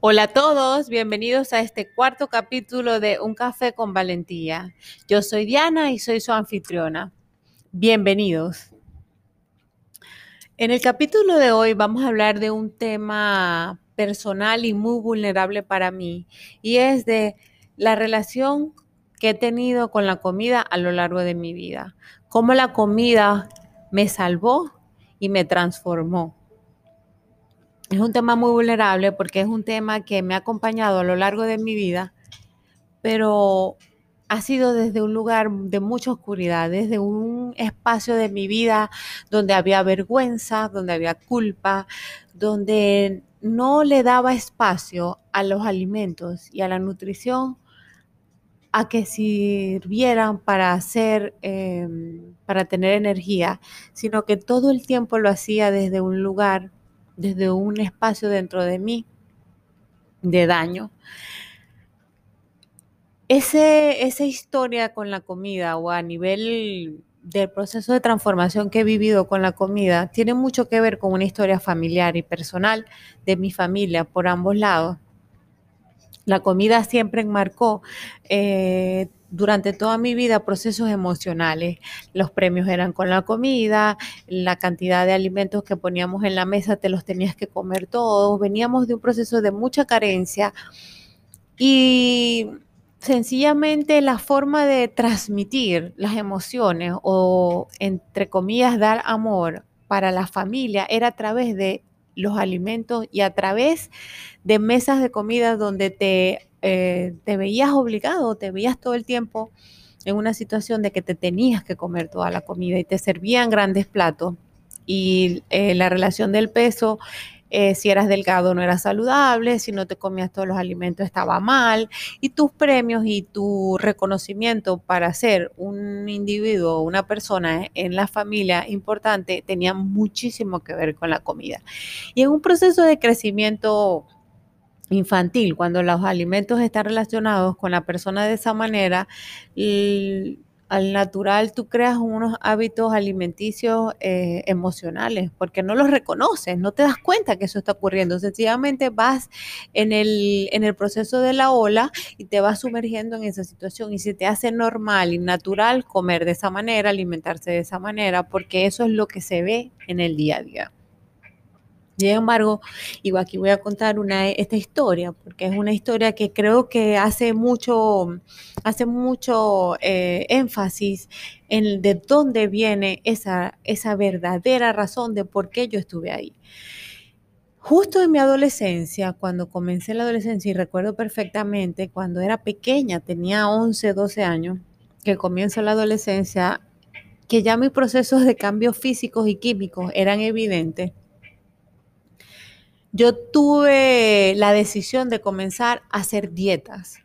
Hola a todos, bienvenidos a este cuarto capítulo de Un café con valentía. Yo soy Diana y soy su anfitriona. Bienvenidos. En el capítulo de hoy vamos a hablar de un tema personal y muy vulnerable para mí y es de la relación que he tenido con la comida a lo largo de mi vida. Cómo la comida me salvó y me transformó. Es un tema muy vulnerable porque es un tema que me ha acompañado a lo largo de mi vida, pero ha sido desde un lugar de mucha oscuridad, desde un espacio de mi vida donde había vergüenza, donde había culpa, donde no le daba espacio a los alimentos y a la nutrición a que sirvieran para hacer, em, para tener energía, sino que todo el tiempo lo hacía desde un lugar, desde un espacio dentro de mí de daño. Ese, esa historia con la comida o a nivel del proceso de transformación que he vivido con la comida tiene mucho que ver con una historia familiar y personal de mi familia por ambos lados. La comida siempre enmarcó eh, durante toda mi vida procesos emocionales. Los premios eran con la comida, la cantidad de alimentos que poníamos en la mesa te los tenías que comer todos. Veníamos de un proceso de mucha carencia y sencillamente la forma de transmitir las emociones o, entre comillas, dar amor para la familia era a través de los alimentos y a través de mesas de comida donde te, eh, te veías obligado, te veías todo el tiempo en una situación de que te tenías que comer toda la comida y te servían grandes platos. Y eh, la relación del peso eh, si eras delgado no era saludable, si no te comías todos los alimentos estaba mal y tus premios y tu reconocimiento para ser un individuo, una persona en la familia importante tenían muchísimo que ver con la comida. Y en un proceso de crecimiento infantil, cuando los alimentos están relacionados con la persona de esa manera, al natural tú creas unos hábitos alimenticios eh, emocionales, porque no los reconoces, no te das cuenta que eso está ocurriendo. Sencillamente vas en el, en el proceso de la ola y te vas sumergiendo en esa situación y se te hace normal y natural comer de esa manera, alimentarse de esa manera, porque eso es lo que se ve en el día a día. Sin embargo, igual aquí voy a contar una, esta historia, porque es una historia que creo que hace mucho, hace mucho eh, énfasis en de dónde viene esa, esa verdadera razón de por qué yo estuve ahí. Justo en mi adolescencia, cuando comencé la adolescencia, y recuerdo perfectamente, cuando era pequeña, tenía 11, 12 años, que comienzo la adolescencia, que ya mis procesos de cambios físicos y químicos eran evidentes yo tuve la decisión de comenzar a hacer dietas,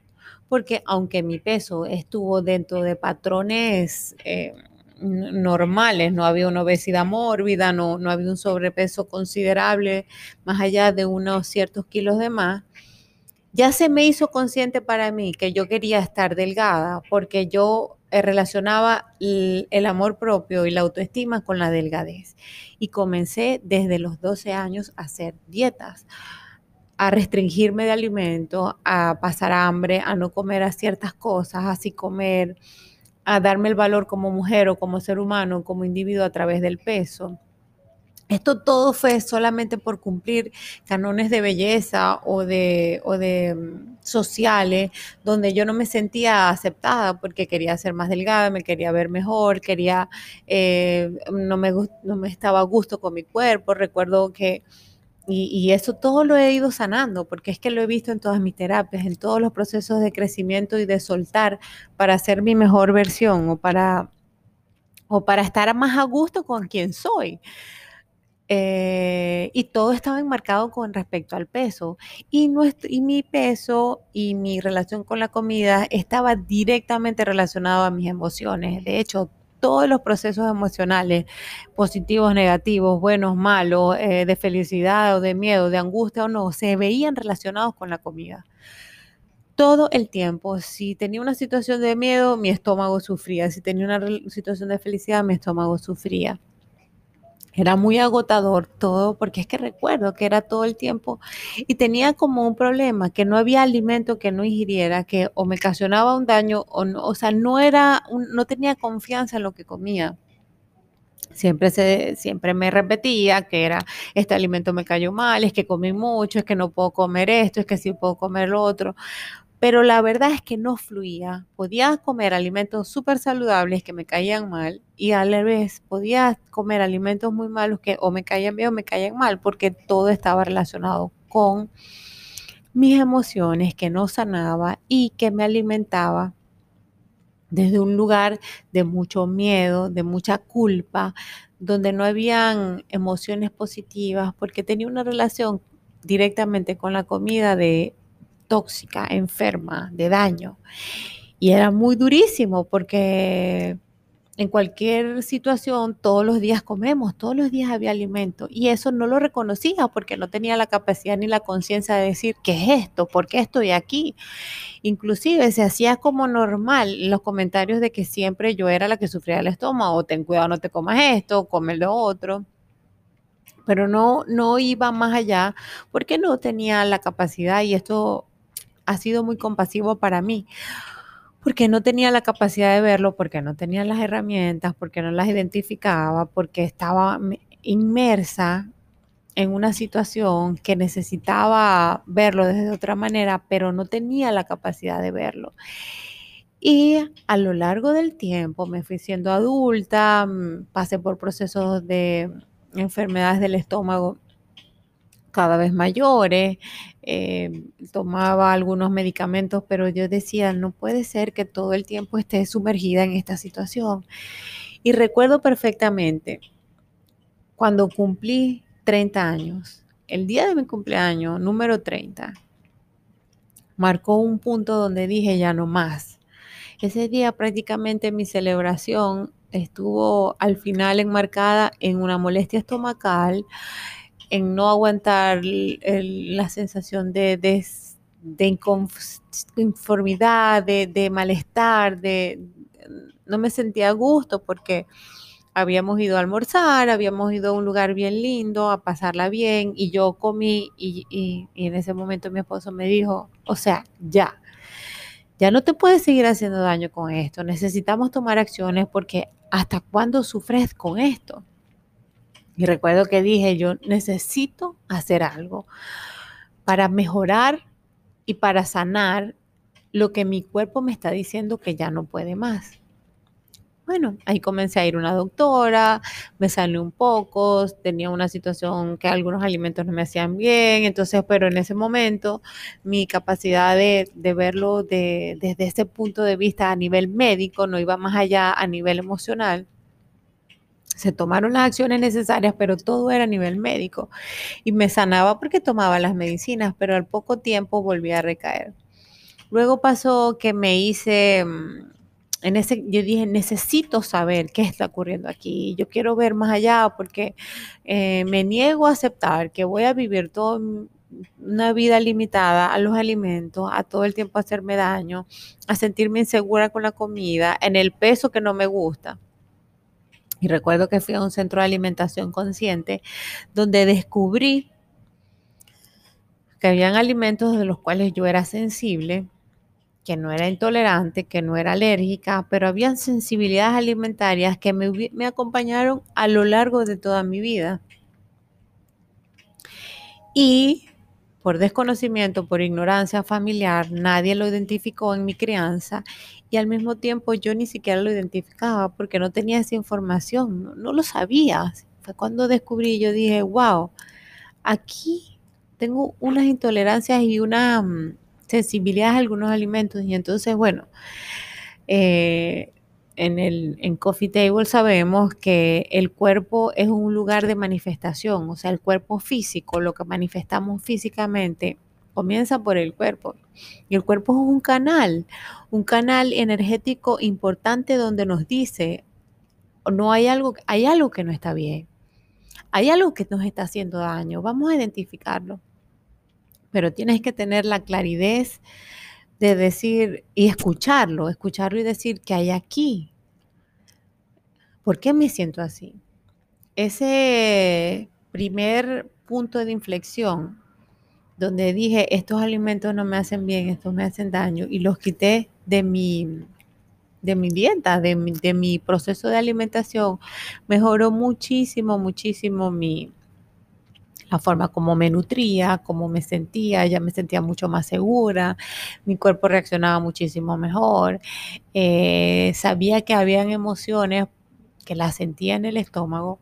porque aunque mi peso estuvo dentro de patrones eh, normales, no había una obesidad mórbida, no, no había un sobrepeso considerable, más allá de unos ciertos kilos de más, ya se me hizo consciente para mí que yo quería estar delgada, porque yo eh, relacionaba el, amor propio y la autoestima con la delgadez. Y comencé desde los 12 años a hacer dietas, a restringirme de alimentos, a pasar hambre, a no comer a ciertas cosas, así comer, a darme el valor como mujer o como ser humano, como individuo a través del peso. Esto todo fue solamente por cumplir canones de belleza o de, o de mm, sociales, donde yo no me sentía aceptada porque quería ser más delgada, me quería ver mejor, quería, eh, no, me, no me estaba a gusto con mi cuerpo. Recuerdo que, y, y, eso todo lo he ido sanando, porque es que lo he visto en todas mis terapias, en todos los procesos de crecimiento y de soltar para ser mi mejor versión o para, o para estar más a gusto con quien soy. Eh, y todo estaba enmarcado con respecto al peso. Y, nuestro, y mi peso y mi relación con la comida estaba directamente relacionado a mis emociones. De hecho, todos los procesos emocionales, positivos, negativos, buenos, malos, eh, de felicidad o de miedo, de angustia o no, se veían relacionados con la comida. Todo el tiempo, si tenía una situación de miedo, mi estómago sufría. Si tenía una situación de felicidad, mi estómago sufría. Era muy agotador todo, porque es que recuerdo que era todo el tiempo y tenía como un problema, que no había alimento que no ingiriera, que o me ocasionaba un daño o no, o sea, no era, no tenía confianza en lo que comía. Siempre, se, siempre me repetía que era, este alimento me cayó mal, es que comí mucho, es que no puedo comer esto, es que sí puedo comer lo otro pero la verdad es que no fluía. Podía comer alimentos súper saludables que me caían mal y a la vez podía comer alimentos muy malos que o me caían bien o me caían mal porque todo estaba relacionado con mis emociones que no sanaba y que me alimentaba desde un lugar de mucho miedo, de mucha culpa, donde no habían emociones positivas porque tenía una relación directamente con la comida de tóxica, enferma, de daño. Y era muy durísimo porque en cualquier situación todos los días comemos, todos los días había alimento y eso no lo reconocía porque no tenía la capacidad ni la conciencia de decir, ¿qué es esto? ¿Por qué estoy aquí? Inclusive se hacía como normal los comentarios de que siempre yo era la que sufría el estómago, ten cuidado, no te comas esto, come lo otro pero no, no iba más allá porque no tenía la capacidad y esto ha sido muy compasivo para mí, porque no tenía la capacidad de verlo, porque no tenía las herramientas, porque no las identificaba, porque estaba inmersa en una situación que necesitaba verlo desde otra manera, pero no tenía la capacidad de verlo. Y a lo largo del tiempo me fui siendo adulta, mm, pasé por procesos de enfermedades del estómago cada vez mayores, eh, tomaba algunos medicamentos, pero yo decía, no puede ser que todo el tiempo esté sumergida en esta situación. Y recuerdo perfectamente cuando cumplí 30 años, el día de mi cumpleaños, número 30, marcó un punto donde dije ya no más. Ese día prácticamente mi celebración estuvo al final enmarcada en una molestia estomacal, en no aguantar la sensación de, de, inconformidad, de, malestar, de no me sentía a gusto porque habíamos ido a almorzar, habíamos ido a un lugar bien lindo, a pasarla bien, y yo comí y, y, en ese momento mi esposo me dijo, o sea, ya, ya no te puedes seguir haciendo daño con esto, necesitamos tomar acciones porque hasta cuándo sufres con esto. Y recuerdo que dije, yo necesito hacer algo para mejorar y para sanar lo que mi cuerpo me está diciendo que ya no puede más. Bueno, ahí comencé a ir a una doctora, me salió un poco, tenía una situación que algunos alimentos no me hacían bien, entonces, pero en ese momento mi capacidad de, verlo desde ese punto de vista a nivel médico no iba más allá a nivel emocional se tomaron las acciones necesarias, pero todo era a nivel médico. Y me sanaba porque tomaba las medicinas, pero al poco tiempo volví a recaer. Luego pasó que me hice, mm, en ese, yo dije, necesito saber qué está ocurriendo aquí. Yo quiero ver más allá porque eh, me niego a aceptar que voy a vivir toda una vida limitada a los alimentos, a todo el tiempo hacerme daño, a sentirme insegura con la comida, en el peso que no me gusta. Y recuerdo que fui a un centro de alimentación consciente donde descubrí que habían alimentos de los cuales yo era sensible, que no era intolerante, que no era alérgica, pero habían sensibilidades alimentarias que me, me acompañaron a lo largo de toda mi vida. Y por desconocimiento, por ignorancia familiar, nadie lo identificó en mi crianza y al mismo tiempo yo ni siquiera lo identificaba porque no tenía esa información, no, lo sabía. Fue cuando descubrí, yo dije, wow, aquí tengo unas intolerancias y una mm, sensibilidad a algunos alimentos y entonces, bueno, eh, en, el, en Coffee Table sabemos que el cuerpo es un lugar de manifestación, o sea, el cuerpo físico, lo que manifestamos físicamente, comienza por el cuerpo. Y el cuerpo es un canal, un canal energético importante donde nos dice, no hay algo, hay algo que no está bien, hay algo que nos está haciendo daño, vamos a identificarlo. Pero tienes que tener la claridad de decir y escucharlo, escucharlo y decir que hay aquí. ¿Por qué me siento así? ese primer punto de inflexión donde dije, estos alimentos no me hacen bien, estos me hacen daño, y los quité de mi, de mi dieta, de mi, de mi proceso de alimentación, mejoró muchísimo, muchísimo mi, la forma como me nutría, cómo me sentía, ya me sentía mucho más segura, mi cuerpo reaccionaba muchísimo mejor, eh, sabía que habían emociones que las sentía en el estómago,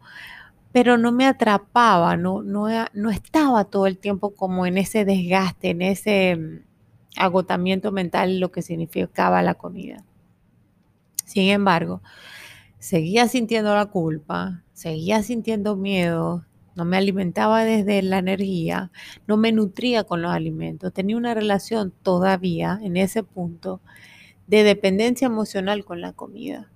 pero no me atrapaba, no, no, no estaba todo el tiempo como en ese desgaste, en ese mm, agotamiento mental, lo que significaba la comida. Sin embargo, seguía sintiendo la culpa, seguía sintiendo miedo, no me alimentaba desde la energía, no me nutría con los alimentos, tenía una relación todavía en ese punto de dependencia emocional con la comida.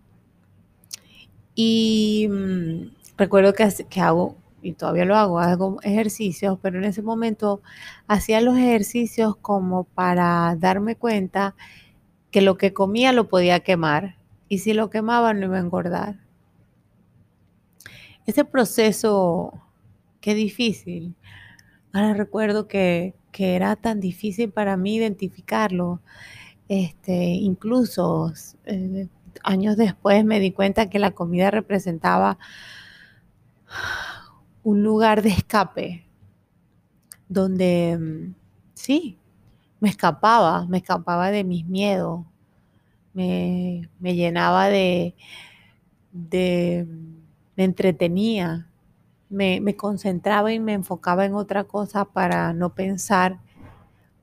Y mm, recuerdo que, que hago, y todavía lo hago, hago ejercicios, pero en ese momento hacía los ejercicios como para darme cuenta que lo que comía lo podía quemar y si lo quemaba no iba a engordar. Ese proceso, qué difícil. Ahora recuerdo que, que era tan difícil para mí identificarlo. Este, incluso eh, años después me di cuenta que la comida representaba un lugar de escape, donde sí, me escapaba, me escapaba de mis miedos, me, llenaba de, de, me entretenía, me, concentraba y me enfocaba en otra cosa para no pensar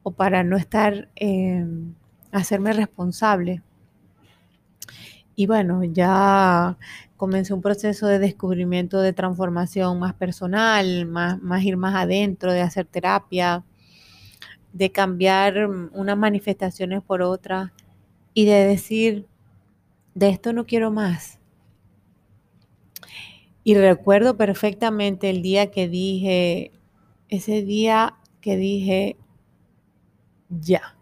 o para no estar, eh, hacerme responsable. Y bueno, ya comencé un proceso de descubrimiento, de transformación más personal, más, más ir más adentro, de hacer terapia, de cambiar unas manifestaciones por otras y de decir, de esto no quiero más. Y recuerdo perfectamente el día que dije, ese día que dije, ya.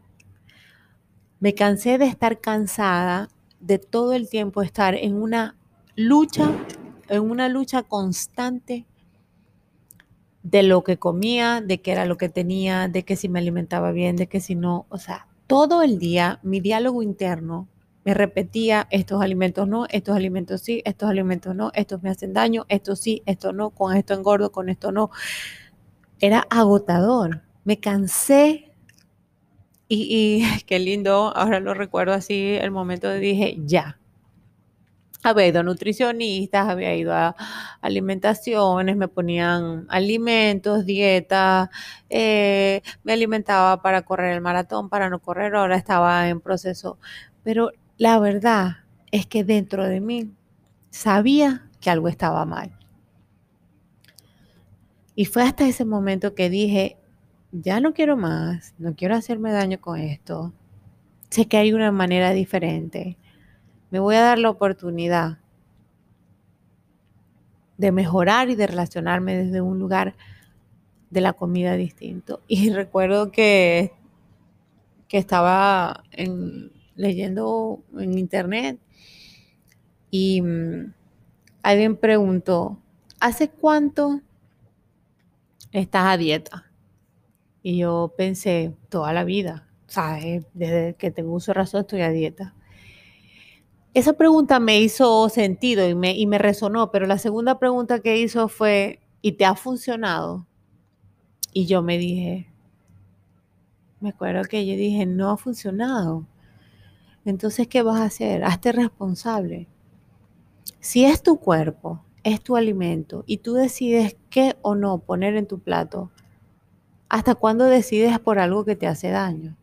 Me cansé de estar cansada de todo el tiempo estar en una lucha, en una lucha constante de lo que comía, de qué era lo que tenía, de que si me alimentaba bien, de que si no, o sea, todo el día mi diálogo interno me repetía estos alimentos no, estos alimentos sí, estos alimentos no, estos me hacen daño, esto sí, esto no, con esto engordo, con esto no. Era agotador. Me cansé y, qué lindo, ahora lo recuerdo así, el momento de dije, ya. Había ido a nutricionistas, había ido a alimentaciones, me ponían alimentos, dieta, eh, me alimentaba para correr el maratón, para no correr, ahora estaba en proceso. Pero la verdad es que dentro de mí sabía que algo estaba mal. Y fue hasta ese momento que dije, ya no quiero más, no quiero hacerme daño con esto. Sé que hay una manera diferente. Me voy a dar la oportunidad de mejorar y de relacionarme desde un lugar de la comida distinto. Y recuerdo que, que estaba leyendo en internet y mm, alguien preguntó, ¿hace cuánto estás a dieta? Y yo pensé, toda la vida, ¿sabes? Desde que tengo uso razón estoy a dieta. Esa pregunta me hizo sentido y me, y me resonó, pero la segunda pregunta que hizo fue, ¿y te ha funcionado? Y yo me dije, me acuerdo que yo dije, no ha funcionado. Entonces, ¿qué vas a hacer? Hazte responsable. Si es tu cuerpo, es tu alimento y tú decides qué o no poner en tu plato, ¿Hasta cuándo decides por algo que te hace daño?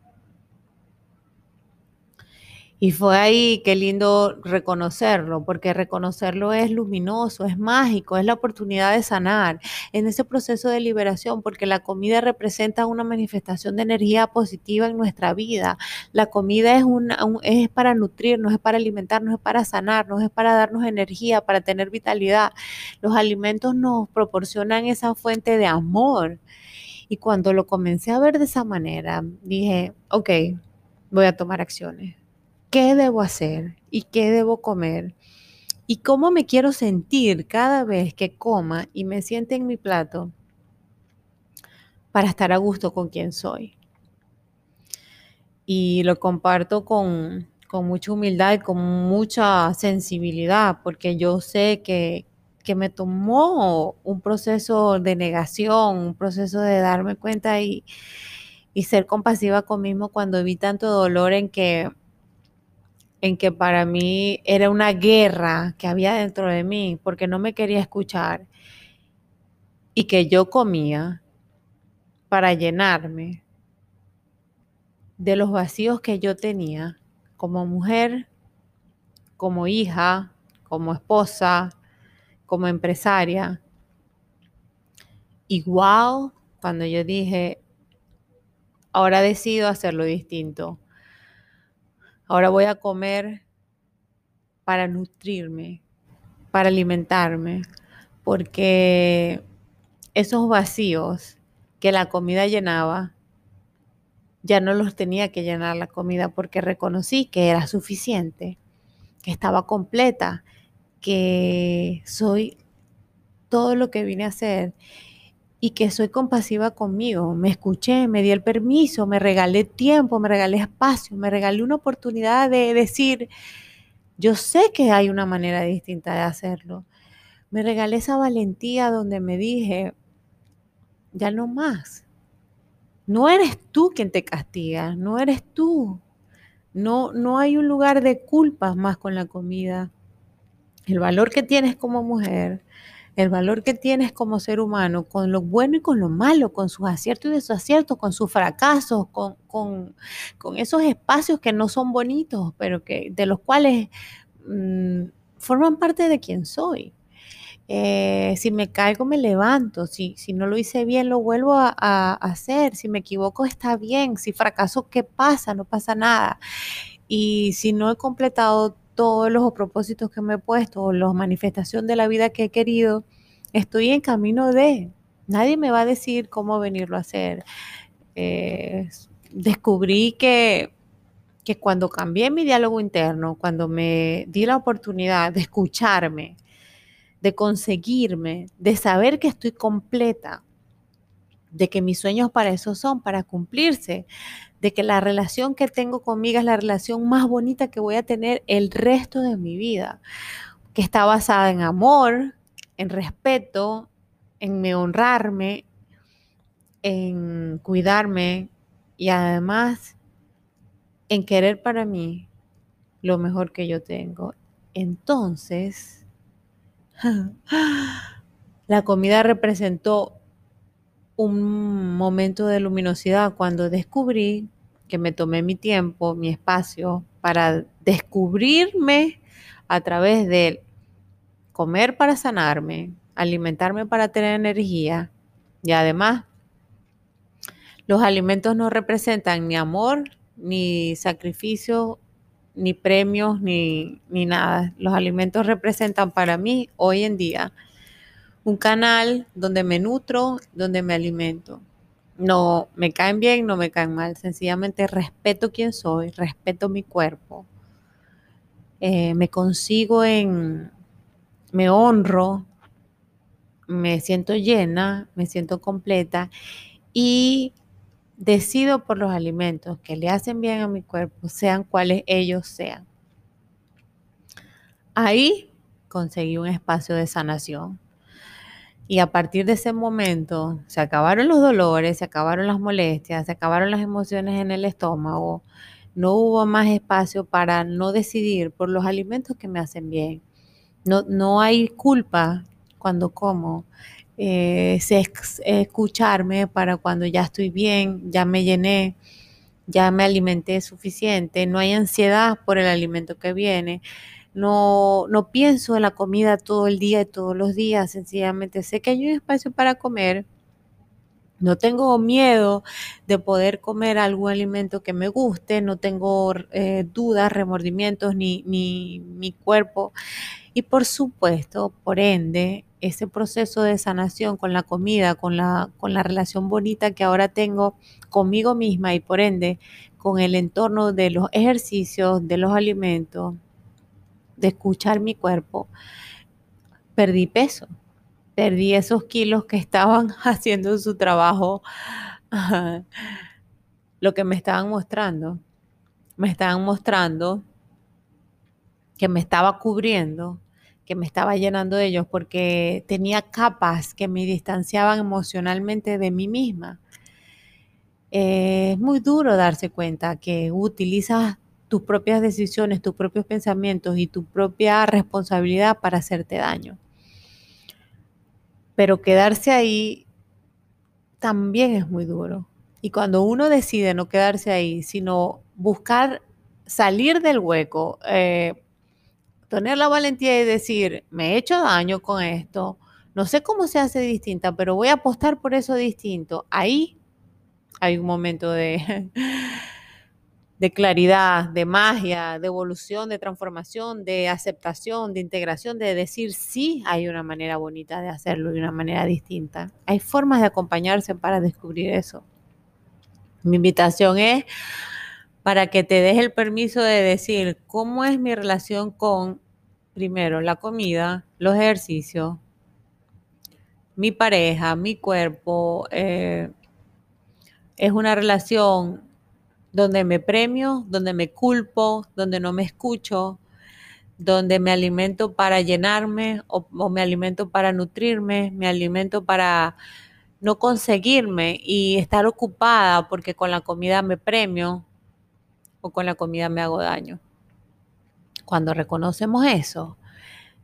Y fue ahí qué lindo reconocerlo, porque reconocerlo es luminoso, es mágico, es la oportunidad de sanar en ese proceso de liberación, porque la comida representa una manifestación de energía positiva en nuestra vida. La comida es, una, es para nutrirnos, es para alimentarnos, es para sanarnos, es para darnos energía, para tener vitalidad. Los alimentos nos proporcionan esa fuente de amor y cuando lo comencé a ver de esa manera, dije, ok, voy a tomar acciones. ¿Qué debo hacer y qué debo comer y cómo me quiero sentir cada vez que coma y me siente en mi plato para estar a gusto con quien soy. Y lo comparto con, con mucha humildad y con mucha sensibilidad, porque yo sé que, que me tomó un proceso de negación, un proceso de darme cuenta y, y ser compasiva conmigo cuando vi tanto dolor en que en que para mí era una guerra que había dentro de mí porque no me quería escuchar y que yo comía para llenarme de los vacíos que yo tenía como mujer, como hija, como esposa, como empresaria. Igual cuando yo dije, ahora decido hacerlo distinto Ahora voy a comer para nutrirme, para alimentarme, porque esos vacíos que la comida llenaba, ya no los tenía que llenar la comida porque reconocí que era suficiente, que estaba completa, que soy todo lo que vine a hacer y que soy compasiva conmigo. Me escuché, me di el permiso, me regalé tiempo, me regalé espacio, me regalé una oportunidad de decir, yo sé que hay una manera distinta de hacerlo. Me regalé esa valentía donde me dije, ya no más. No eres tú quien te castiga, no eres tú. No, no hay un lugar de culpas más con la comida. El valor que tienes como mujer, el valor que tienes como ser humano, con lo bueno y con lo malo, con sus aciertos y desaciertos, con sus fracasos, con, con, esos espacios que no son bonitos, pero que, de los cuales mm, forman parte de quien soy. Eh, si me caigo, me levanto. Si, si no lo hice bien, lo vuelvo a, a, hacer. Si me equivoco, está bien. Si fracaso, ¿qué pasa? No pasa nada. Y si no he completado todos los propósitos que me he puesto, la manifestación de la vida que he querido, estoy en camino de. Nadie me va a decir cómo venirlo a hacer. Eh, descubrí que, que cuando cambié mi diálogo interno, cuando me di la oportunidad de escucharme, de conseguirme, de saber que estoy completa, de que mis sueños para eso son, para cumplirse, de que la relación que tengo conmigo es la relación más bonita que voy a tener el resto de mi vida, que está basada en amor, en respeto, en me honrarme, en cuidarme y además en querer para mí lo mejor que yo tengo. Entonces, la comida representó un momento de luminosidad cuando descubrí que me tomé mi tiempo, mi espacio para descubrirme a través de comer para sanarme, alimentarme para tener energía y además los alimentos no representan ni amor, ni sacrificio, ni premios, ni, ni nada. Los alimentos representan para mí hoy en día un canal donde me nutro, donde me alimento. No me caen bien, no me caen mal. Sencillamente respeto quién soy, respeto mi cuerpo. Eh, me consigo en, me honro, me siento llena, me siento completa y decido por los alimentos que le hacen bien a mi cuerpo, sean cuales ellos sean. Ahí conseguí un espacio de sanación. Y a partir de ese momento se acabaron los dolores, se acabaron las molestias, se acabaron las emociones en el estómago. No hubo más espacio para no decidir por los alimentos que me hacen bien. No, no hay culpa cuando como. Eh, escucharme para cuando ya estoy bien, ya me llené, ya me alimenté suficiente. No hay ansiedad por el alimento que viene no, no pienso en la comida todo el día y todos los días, sencillamente sé que hay un espacio para comer. No tengo miedo de poder comer algún alimento que me guste, no tengo eh, dudas, remordimientos, ni, ni mi cuerpo. Y por supuesto, por ende, ese proceso de sanación con la comida, con la, con la relación bonita que ahora tengo conmigo misma y por ende con el entorno de los ejercicios, de los alimentos, de escuchar mi cuerpo, perdí peso. Perdí esos kilos que estaban haciendo su trabajo, lo que me estaban mostrando. Me estaban mostrando que me estaba cubriendo, que me estaba llenando de ellos, porque tenía capas que me distanciaban emocionalmente de mí misma. Eh, es muy duro darse cuenta que utilizas tus propias decisiones, tus propios pensamientos y tu propia responsabilidad para hacerte daño. Pero quedarse ahí también es muy duro. Y cuando uno decide no quedarse ahí, sino buscar salir del hueco, eh, tener la valentía y decir, me he hecho daño con esto, no sé cómo se hace distinta, pero voy a apostar por eso distinto, ahí hay un momento de, de claridad, de magia, de evolución, de transformación, de aceptación, de integración, de decir sí hay una manera bonita de hacerlo y una manera distinta. Hay formas de acompañarse para descubrir eso. Mi invitación es para que te des el permiso de decir cómo es mi relación con, primero, la comida, los ejercicios, mi pareja, mi cuerpo. Eh, es una relación donde me premio, donde me culpo, donde no me escucho, donde me alimento para llenarme o, me alimento para nutrirme, me alimento para no conseguirme y estar ocupada porque con la comida me premio o con la comida me hago daño. Cuando reconocemos eso,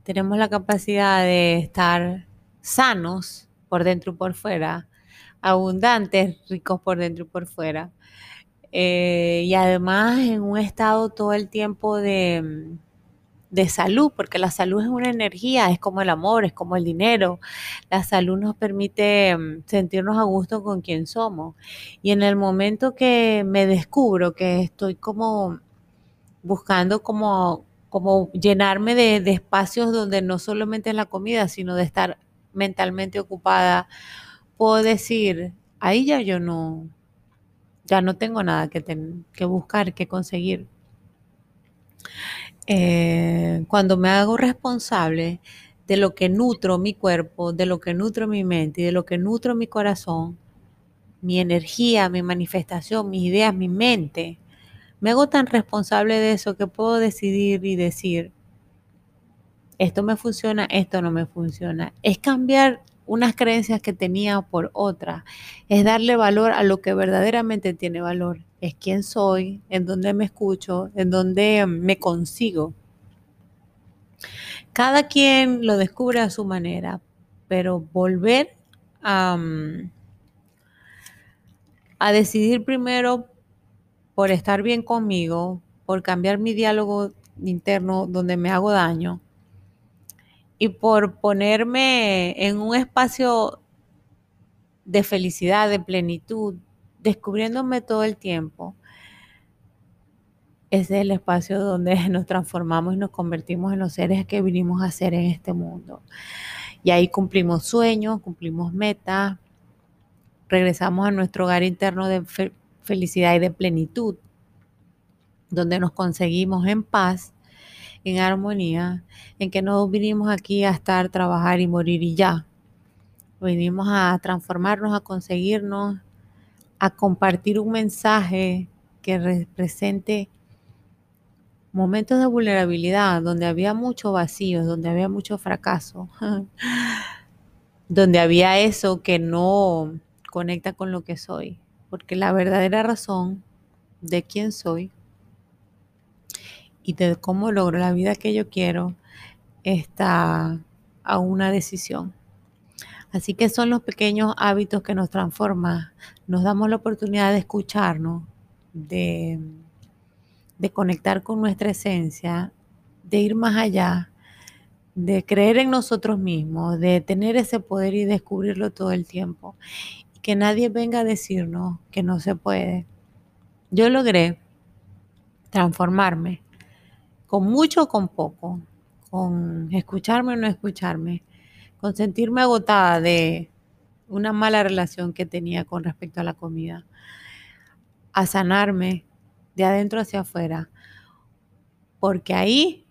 tenemos la capacidad de estar sanos por dentro y por fuera, abundantes, ricos por dentro y por fuera, eh, y además en un estado todo el tiempo de, de salud, porque la salud es una energía, es como el amor, es como el dinero. La salud nos permite mm, sentirnos a gusto con quien somos. Y en el momento que me descubro que estoy como buscando como, como llenarme de, de espacios donde no solamente es la comida, sino de estar mentalmente ocupada, puedo decir, ahí ya yo no, ya no tengo nada que, que buscar, que conseguir. Eh, cuando me hago responsable de lo que nutro mi cuerpo, de lo que nutro mi mente y de lo que nutro mi corazón, mi energía, mi manifestación, mis ideas, mi mente, me hago tan responsable de eso que puedo decidir y decir, esto me funciona, esto no me funciona. Es cambiar unas creencias que tenía por otras. Es darle valor a lo que verdaderamente tiene valor. Es quién soy, en dónde me escucho, en dónde me consigo. Cada quien lo descubre a su manera, pero volver a, a decidir primero por estar bien conmigo, por cambiar mi diálogo interno donde me hago daño, y por ponerme en un espacio de felicidad, de plenitud, descubriéndome todo el tiempo. Ese es el espacio donde nos transformamos y nos convertimos en los seres que vinimos a ser en este mundo. Y ahí cumplimos sueños, cumplimos metas, regresamos a nuestro hogar interno de felicidad y de plenitud, donde nos conseguimos en paz en armonía, en que no vinimos aquí a estar, trabajar y morir y ya. Vinimos a transformarnos, a conseguirnos, a compartir un mensaje que represente momentos de vulnerabilidad, donde había mucho vacío, donde había mucho fracaso, donde había eso que no conecta con lo que soy, porque la verdadera razón de quién soy y de cómo logro la vida que yo quiero está a una decisión. Así que son los pequeños hábitos que nos transforman. Nos damos la oportunidad de escucharnos, de, de conectar con nuestra esencia, de ir más allá, de creer en nosotros mismos, de tener ese poder y descubrirlo todo el tiempo. Y que nadie venga a decirnos que no se puede. Yo logré transformarme con mucho o con poco, con escucharme o no escucharme, con sentirme agotada de una mala relación que tenía con respecto a la comida, a sanarme de adentro hacia afuera, porque ahí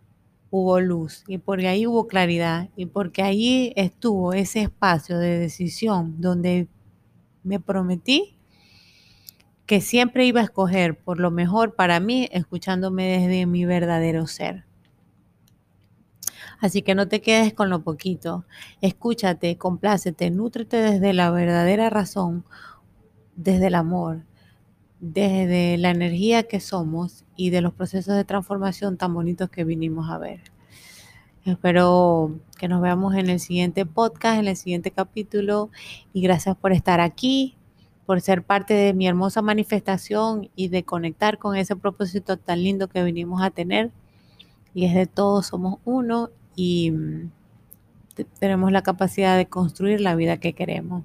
hubo luz y porque ahí hubo claridad y porque ahí estuvo ese espacio de decisión donde me prometí que siempre iba a escoger por lo mejor para mí, escuchándome desde mi verdadero ser. Así que no te quedes con lo poquito, escúchate, complácete, nútrete desde la verdadera razón, desde el amor, desde la energía que somos y de los procesos de transformación tan bonitos que vinimos a ver. Espero que nos veamos en el siguiente podcast, en el siguiente capítulo y gracias por estar aquí, por ser parte de mi hermosa manifestación y de conectar con ese propósito tan lindo que vinimos a tener. Y es de todos somos uno y mm, tenemos la capacidad de construir la vida que queremos.